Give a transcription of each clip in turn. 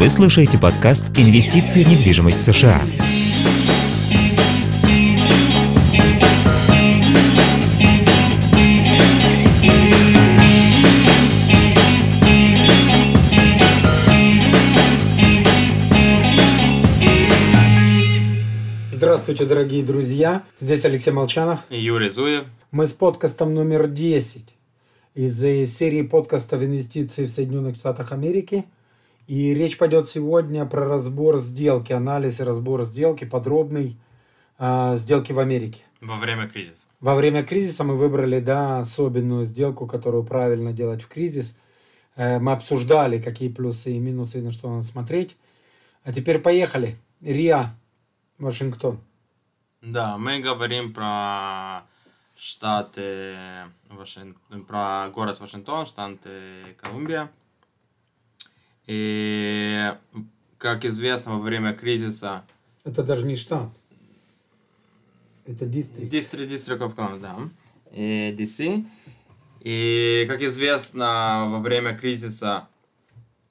Вы слушаете подкаст «Инвестиции в недвижимость США». Здравствуйте, дорогие друзья. Здесь Алексей Молчанов. И Юрий Зуев. Мы с подкастом номер 10 из э, серии подкастов инвестиций в Соединенных Штатах Америки. И речь пойдет сегодня про разбор сделки, анализ и разбор сделки, подробный э, сделки в Америке. Во время кризиса. Во время кризиса мы выбрали, да, особенную сделку, которую правильно делать в кризис. Э, мы обсуждали, какие плюсы и минусы, и на что надо смотреть. А теперь поехали. РИА, Вашингтон. Да, мы говорим про штаты, Вашин... про город Вашингтон, штаты Колумбия. И, как известно, во время кризиса... Это даже не штат. Это дистрикт. Дистрикт, District of да. И DC. И, как известно, во время кризиса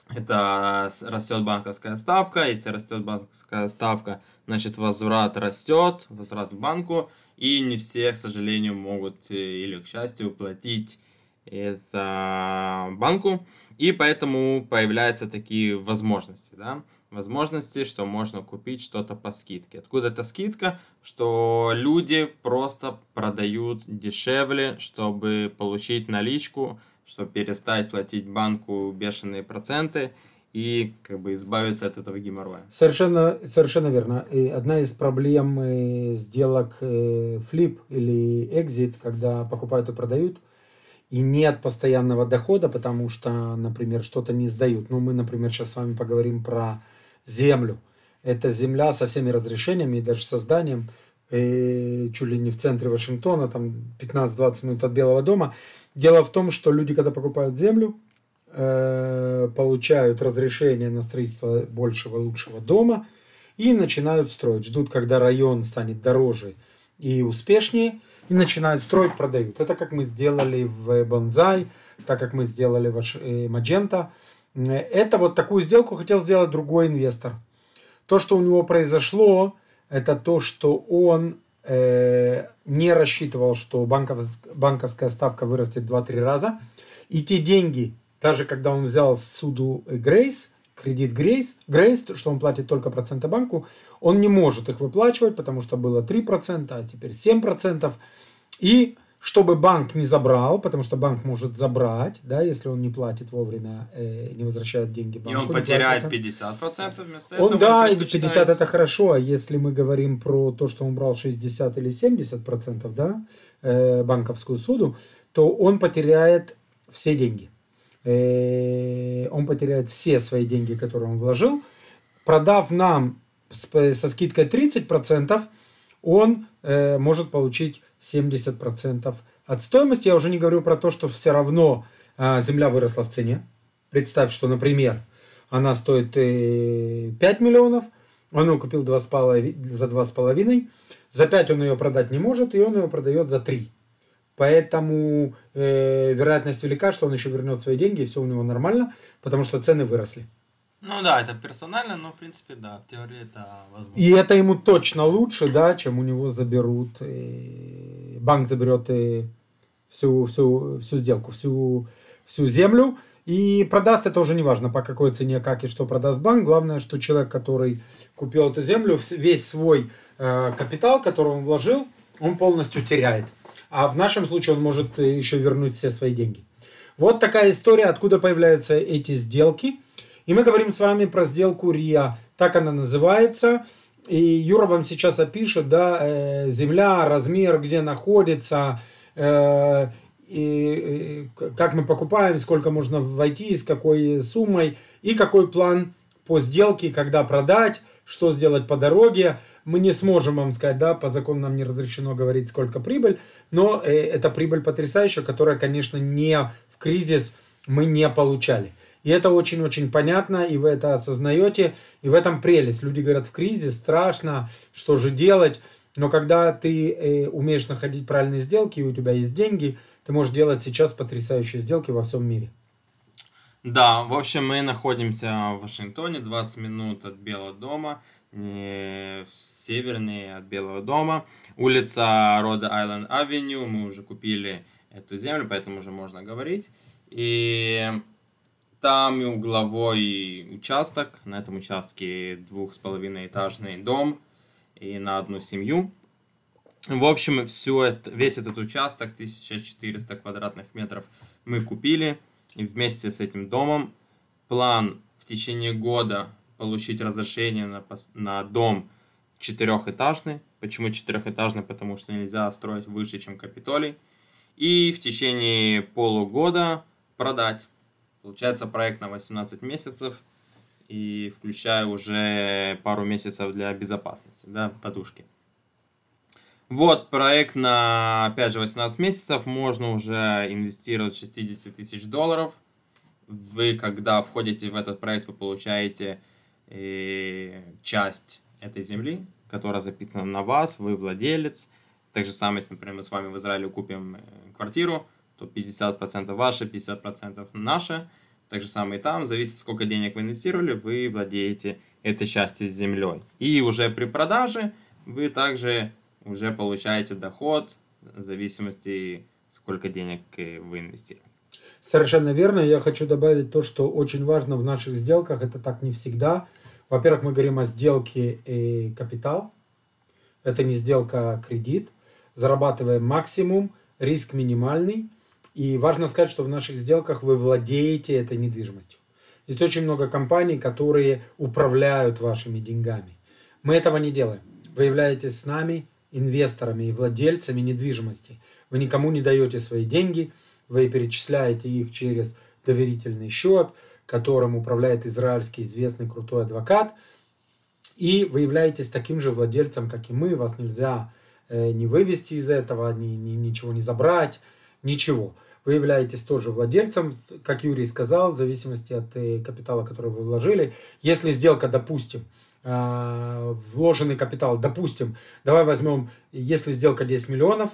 это растет банковская ставка. Если растет банковская ставка, значит возврат растет, возврат в банку. И не все, к сожалению, могут э, или к счастью платить это банку. И поэтому появляются такие возможности, да, возможности, что можно купить что-то по скидке. Откуда эта скидка? Что люди просто продают дешевле, чтобы получить наличку, чтобы перестать платить банку бешеные проценты и как бы избавиться от этого геморроя. Совершенно, совершенно верно. И одна из проблем э, сделок э, флип или экзит, когда покупают и продают, и нет постоянного дохода, потому что, например, что-то не сдают. Ну, мы, например, сейчас с вами поговорим про землю. Это земля со всеми разрешениями и даже созданием, э, чуть ли не в центре Вашингтона, там 15-20 минут от Белого дома. Дело в том, что люди, когда покупают землю, э, получают разрешение на строительство большего, лучшего дома и начинают строить. Ждут, когда район станет дороже и успешнее, и начинают строить, продают. Это как мы сделали в Бонзай, так как мы сделали в э, Маджента. Это вот такую сделку хотел сделать другой инвестор. То, что у него произошло, это то, что он э, не рассчитывал, что банковская, банковская ставка вырастет 2-3 раза. И те деньги, даже когда он взял суду Грейс, кредит Грейс, Грейс, что он платит только проценты банку, он не может их выплачивать, потому что было 3%, а теперь 7%. И чтобы банк не забрал, потому что банк может забрать, да, если он не платит вовремя, э, не возвращает деньги банку. И он потеряет 50% вместо этого. Он, да, 50 это хорошо, а если мы говорим про то, что он брал 60 или 70%, да, э, банковскую суду, то он потеряет все деньги. Э, он потеряет все свои деньги, которые он вложил. Продав нам со скидкой 30%, он э, может получить 70% от стоимости. Я уже не говорю про то, что все равно э, земля выросла в цене. Представь, что, например, она стоит э, 5 миллионов, он ее купил 2,5, за 2,5, за 5 он ее продать не может, и он ее продает за 3. Поэтому э, вероятность велика, что он еще вернет свои деньги, и все у него нормально, потому что цены выросли. Ну да, это персонально, но в принципе да, в теории это возможно. И это ему точно лучше, да, чем у него заберут, э, банк заберет э, всю, всю, всю сделку, всю, всю землю. И продаст это уже не важно, по какой цене, как и что продаст банк. Главное, что человек, который купил эту землю, весь свой э, капитал, который он вложил, он полностью теряет. А в нашем случае он может э, еще вернуть все свои деньги. Вот такая история, откуда появляются эти сделки. И мы говорим с вами про сделку РИА. Так она называется. И Юра вам сейчас опишет, да, э, земля, размер, где находится, э, и, как мы покупаем, сколько можно войти, с какой суммой, и какой план по сделке, когда продать, что сделать по дороге. Мы не сможем вам сказать, да, по закону нам не разрешено говорить, сколько прибыль, но э, это прибыль потрясающая, которая, конечно, не в кризис мы не получали. И это очень-очень понятно, и вы это осознаете, и в этом прелесть. Люди говорят, в кризис страшно, что же делать, но когда ты э, умеешь находить правильные сделки, и у тебя есть деньги, ты можешь делать сейчас потрясающие сделки во всем мире. Да, в общем, мы находимся в Вашингтоне, 20 минут от Белого дома, севернее от Белого дома. Улица Рода Айленд Авеню, мы уже купили эту землю, поэтому уже можно говорить. И там угловой участок, на этом участке двух с половиной этажный дом и на одну семью. В общем, всю это, весь этот участок, 1400 квадратных метров, мы купили. И вместе с этим домом план в течение года получить разрешение на, на дом четырехэтажный. Почему четырехэтажный? Потому что нельзя строить выше, чем Капитолий. И в течение полугода продать. Получается проект на 18 месяцев и включая уже пару месяцев для безопасности, да, подушки. Вот проект на, опять же, 18 месяцев. Можно уже инвестировать 60 тысяч долларов. Вы, когда входите в этот проект, вы получаете э, часть этой земли, которая записана на вас, вы владелец. Так же самое, если, например, мы с вами в Израиле купим э, квартиру, то 50% ваше, 50% наше. Так же самое и там, зависит, сколько денег вы инвестировали, вы владеете этой частью с землей. И уже при продаже вы также уже получаете доход в зависимости, сколько денег э, вы инвестировали. Совершенно верно. Я хочу добавить то, что очень важно в наших сделках. Это так не всегда. Во-первых, мы говорим о сделке и капитал. Это не сделка а кредит. Зарабатываем максимум, риск минимальный. И важно сказать, что в наших сделках вы владеете этой недвижимостью. Есть очень много компаний, которые управляют вашими деньгами. Мы этого не делаем. Вы являетесь с нами инвесторами и владельцами недвижимости. Вы никому не даете свои деньги, вы перечисляете их через доверительный счет, которым управляет израильский известный крутой адвокат, и вы являетесь таким же владельцем, как и мы, вас нельзя э, не вывести из этого, ни, ни, ничего не забрать, ничего. Вы являетесь тоже владельцем, как Юрий сказал, в зависимости от э, капитала, который вы вложили. Если сделка, допустим, Э, вложенный капитал, допустим, давай возьмем, если сделка 10 миллионов,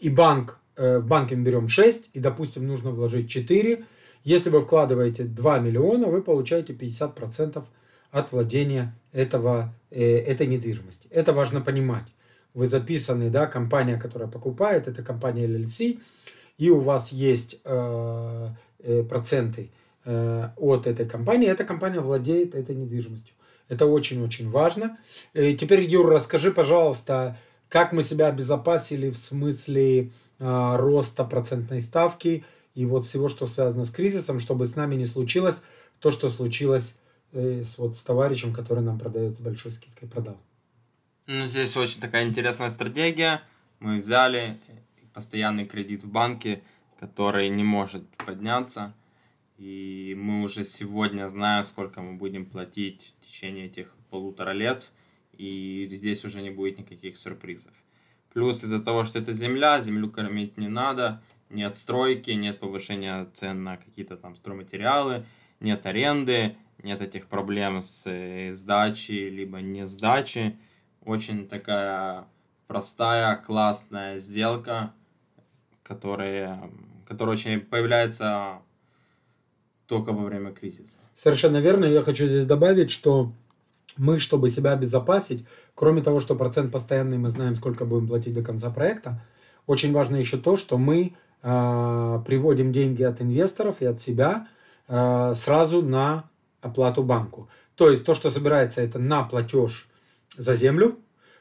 и банк, э, в банке мы берем 6, и, допустим, нужно вложить 4, если вы вкладываете 2 миллиона, вы получаете 50% от владения этого, э, этой недвижимости. Это важно понимать. Вы записаны, да, компания, которая покупает, это компания LLC, и у вас есть э, э, проценты э, от этой компании, эта компания владеет этой недвижимостью. Это очень-очень важно. И теперь, Юр, расскажи, пожалуйста, как мы себя обезопасили в смысле э, роста процентной ставки и вот всего, что связано с кризисом, чтобы с нами не случилось то, что случилось э, с, вот, с товарищем, который нам продает с большой скидкой, продал. Ну, здесь очень такая интересная стратегия. Мы взяли постоянный кредит в банке, который не может подняться. И мы уже сегодня знаем, сколько мы будем платить в течение этих полутора лет. И здесь уже не будет никаких сюрпризов. Плюс из-за того, что это земля, землю кормить не надо, нет стройки, нет повышения цен на какие-то там стройматериалы, нет аренды, нет этих проблем с э, сдачей, либо не сдачи. Очень такая простая, классная сделка, которая, которая очень появляется только во время кризиса. Совершенно верно. Я хочу здесь добавить, что мы, чтобы себя обезопасить, кроме того, что процент постоянный, мы знаем, сколько будем платить до конца проекта, очень важно еще то, что мы приводим деньги от инвесторов и от себя э, сразу на оплату банку. То есть то, что собирается, это на платеж за землю,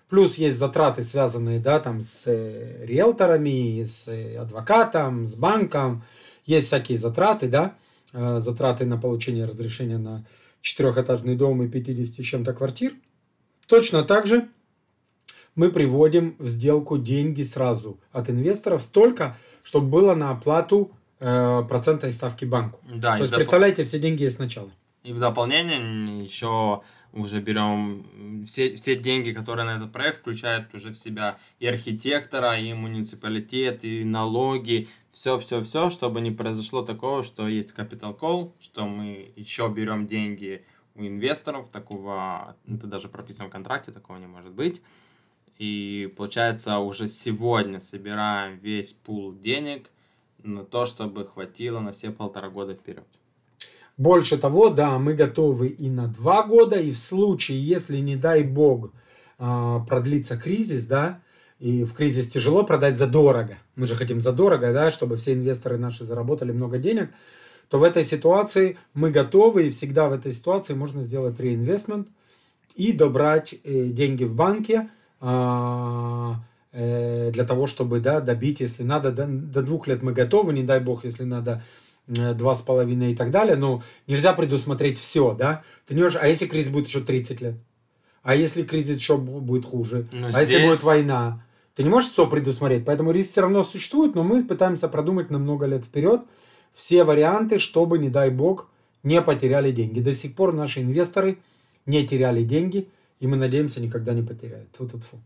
плюс есть затраты, связанные да, там, с э, риэлторами, с э, адвокатом, с банком, есть всякие затраты, да, Э, затраты на получение разрешения на четырехэтажный дом и 50 с чем-то квартир. Точно так же мы приводим в сделку деньги сразу от инвесторов столько, чтобы было на оплату э, процентной ставки банку. Да, То есть, допол... представляете, все деньги есть сначала. И в дополнение еще уже берем все, все деньги, которые на этот проект включают уже в себя и архитектора, и муниципалитет, и налоги, все-все-все, чтобы не произошло такого, что есть capital call, что мы еще берем деньги у инвесторов, такого, это даже прописано в контракте, такого не может быть. И получается, уже сегодня собираем весь пул денег на то, чтобы хватило на все полтора года вперед. Больше того, да, мы готовы и на два года, и в случае, если, не дай бог, а, продлится кризис, да, и в кризис тяжело продать задорого. Мы же хотим задорого, да, чтобы все инвесторы наши заработали много денег, то в этой ситуации мы готовы, и всегда в этой ситуации можно сделать реинвестмент и добрать э, деньги в банке, для того, чтобы да, добить, если надо, до, до двух лет мы готовы, не дай бог, если надо э, два с половиной и так далее, но нельзя предусмотреть все, да, ты не можешь, а если кризис будет еще 30 лет, а если кризис еще будет хуже, но а здесь... если будет война, ты не можешь все предусмотреть, поэтому риск все равно существует, но мы пытаемся продумать на много лет вперед все варианты, чтобы, не дай бог, не потеряли деньги. До сих пор наши инвесторы не теряли деньги, и мы надеемся, никогда не потеряют. Вот это фу.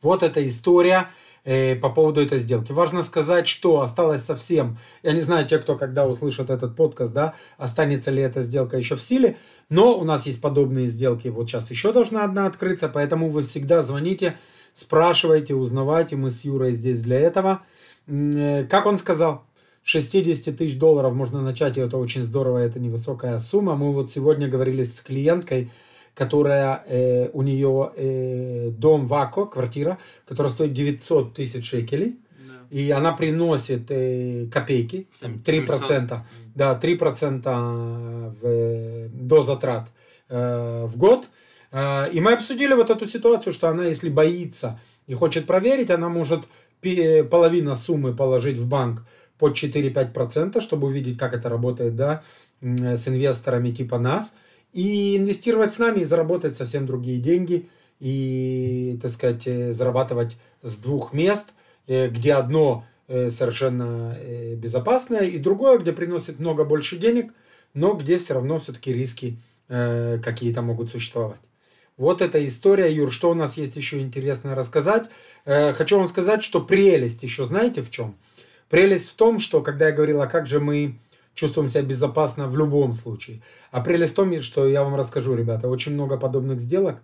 Вот эта история э, по поводу этой сделки. Важно сказать, что осталось совсем. Я не знаю, те, кто когда услышат этот подкаст, да, останется ли эта сделка еще в силе. Но у нас есть подобные сделки. Вот сейчас еще должна одна открыться, поэтому вы всегда звоните, спрашивайте, узнавайте. Мы с Юрой здесь для этого. Э, как он сказал, 60 тысяч долларов можно начать, и это очень здорово, это невысокая сумма. Мы вот сегодня говорили с клиенткой, которая э, у нее э, дом Вако, квартира, которая стоит 900 тысяч шекелей. И она приносит э, копейки, 3%, 700. да, 3% в, до затрат э, в год. Э, и мы обсудили вот эту ситуацию, что она, если боится и хочет проверить, она может половину суммы положить в банк под 4-5%, чтобы увидеть, как это работает, да, с инвесторами типа нас – и инвестировать с нами и заработать совсем другие деньги и, так сказать, э, зарабатывать с двух мест, э, где одно э, совершенно безопасное и другое, где приносит много больше денег, но где все равно все-таки риски какие-то могут существовать. Вот эта история, Юр, что у нас есть еще интересное рассказать. Хочу вам сказать, что прелесть еще знаете в чем? Прелесть в том, что когда я говорил, а как же мы чувствуем себя безопасно в любом случае. А прелесть в том, что я вам расскажу, ребята, очень много подобных сделок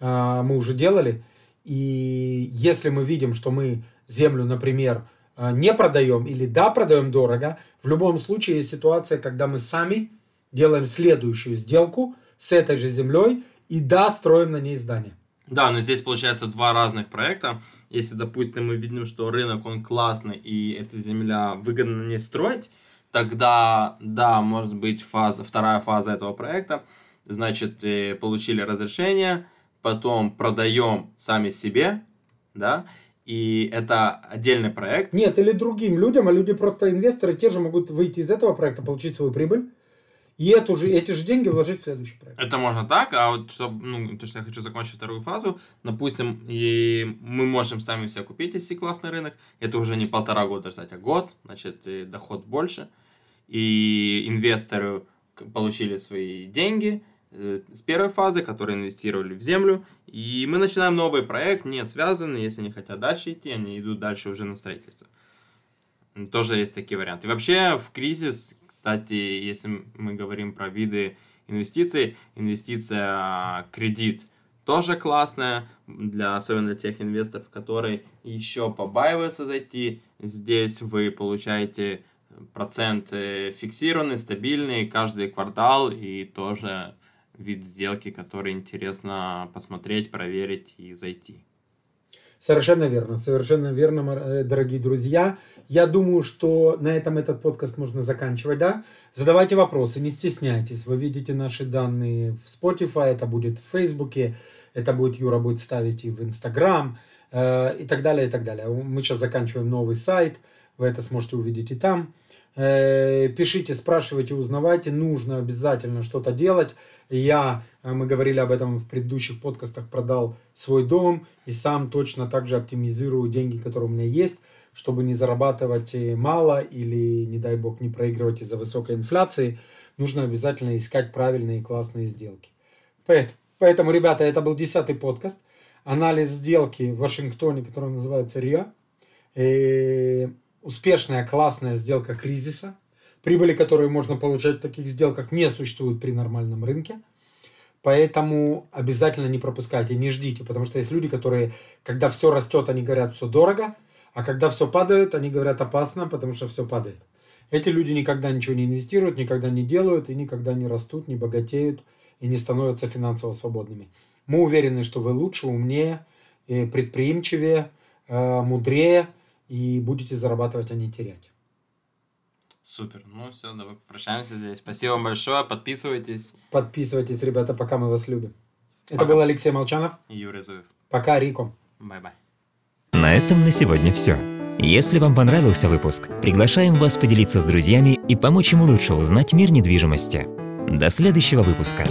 а, мы уже делали. И если мы видим, что мы землю, например, а, не продаем или да, продаем дорого, в любом случае есть ситуация, когда мы сами делаем следующую сделку с этой же землей и да, строим на ней здание. Да, но здесь получается два разных проекта. Если, допустим, мы видим, что рынок, он классный, и эта земля выгодно не строить, тогда, да, может быть фаза, вторая фаза этого проекта. Значит, э, получили разрешение, потом продаем сами себе, да, и это отдельный проект. Нет, или другим людям, а люди просто инвесторы те же могут выйти из этого проекта, получить свою прибыль, и эту же, эти же деньги вложить в следующий проект. Это можно так, а вот чтобы, ну, то, что я хочу закончить вторую фазу, допустим, и мы можем сами все купить, если классный рынок, это уже не полтора года ждать, а год, значит, доход больше, и инвесторы получили свои деньги э, с первой фазы, которые инвестировали в землю, и мы начинаем новый проект, не связанный, если они хотят дальше идти, они идут дальше уже на строительство. Тоже есть такие варианты. И вообще в кризис кстати, если мы говорим про виды инвестиций, инвестиция кредит тоже классная, для, особенно для тех инвесторов, которые еще побаиваются зайти. Здесь вы получаете процент фиксированный, стабильный каждый квартал и тоже вид сделки, который интересно посмотреть, проверить и зайти. Совершенно верно, совершенно верно, э, дорогие друзья. Я думаю, что на этом этот подкаст можно заканчивать, да? Задавайте вопросы, не стесняйтесь. Вы видите наши данные в Spotify, это будет в Фейсбуке, это будет Юра будет ставить и в Инстаграм, э, и так далее, и так далее. Мы сейчас заканчиваем новый сайт, вы это сможете увидеть и там. Э, пишите, спрашивайте, узнавайте, нужно обязательно что-то делать. Я, э, мы говорили об этом в предыдущих подкастах, продал свой дом и сам точно так же оптимизирую деньги, которые у меня есть, чтобы не зарабатывать э, мало или, не дай бог, не проигрывать из-за высокой инфляции. Нужно обязательно искать правильные классные сделки. Поэтому, ребята, это был десятый подкаст. Анализ сделки в Вашингтоне, который называется РИА успешная, классная сделка кризиса, прибыли, которые можно получать в таких сделках, не существуют при нормальном рынке. Поэтому обязательно не пропускайте, не ждите, потому что есть люди, которые, когда все растет, они говорят, все дорого, а когда все падает, они говорят опасно, потому что все падает. Эти люди никогда ничего не инвестируют, никогда не делают и никогда не растут, не богатеют и не становятся финансово свободными. Мы уверены, что вы лучше, умнее, предприимчивее, э, мудрее и будете зарабатывать, а не терять. Супер. Ну все, давай попрощаемся здесь. Спасибо вам большое. Подписывайтесь. Подписывайтесь, ребята, пока мы вас любим. Это был Алексей Молчанов. И Юрий Зуев. Пока, Рико. Bye-bye. На этом на сегодня все. Если вам понравился выпуск, приглашаем вас поделиться с друзьями и помочь ему лучше узнать мир недвижимости. До следующего выпуска.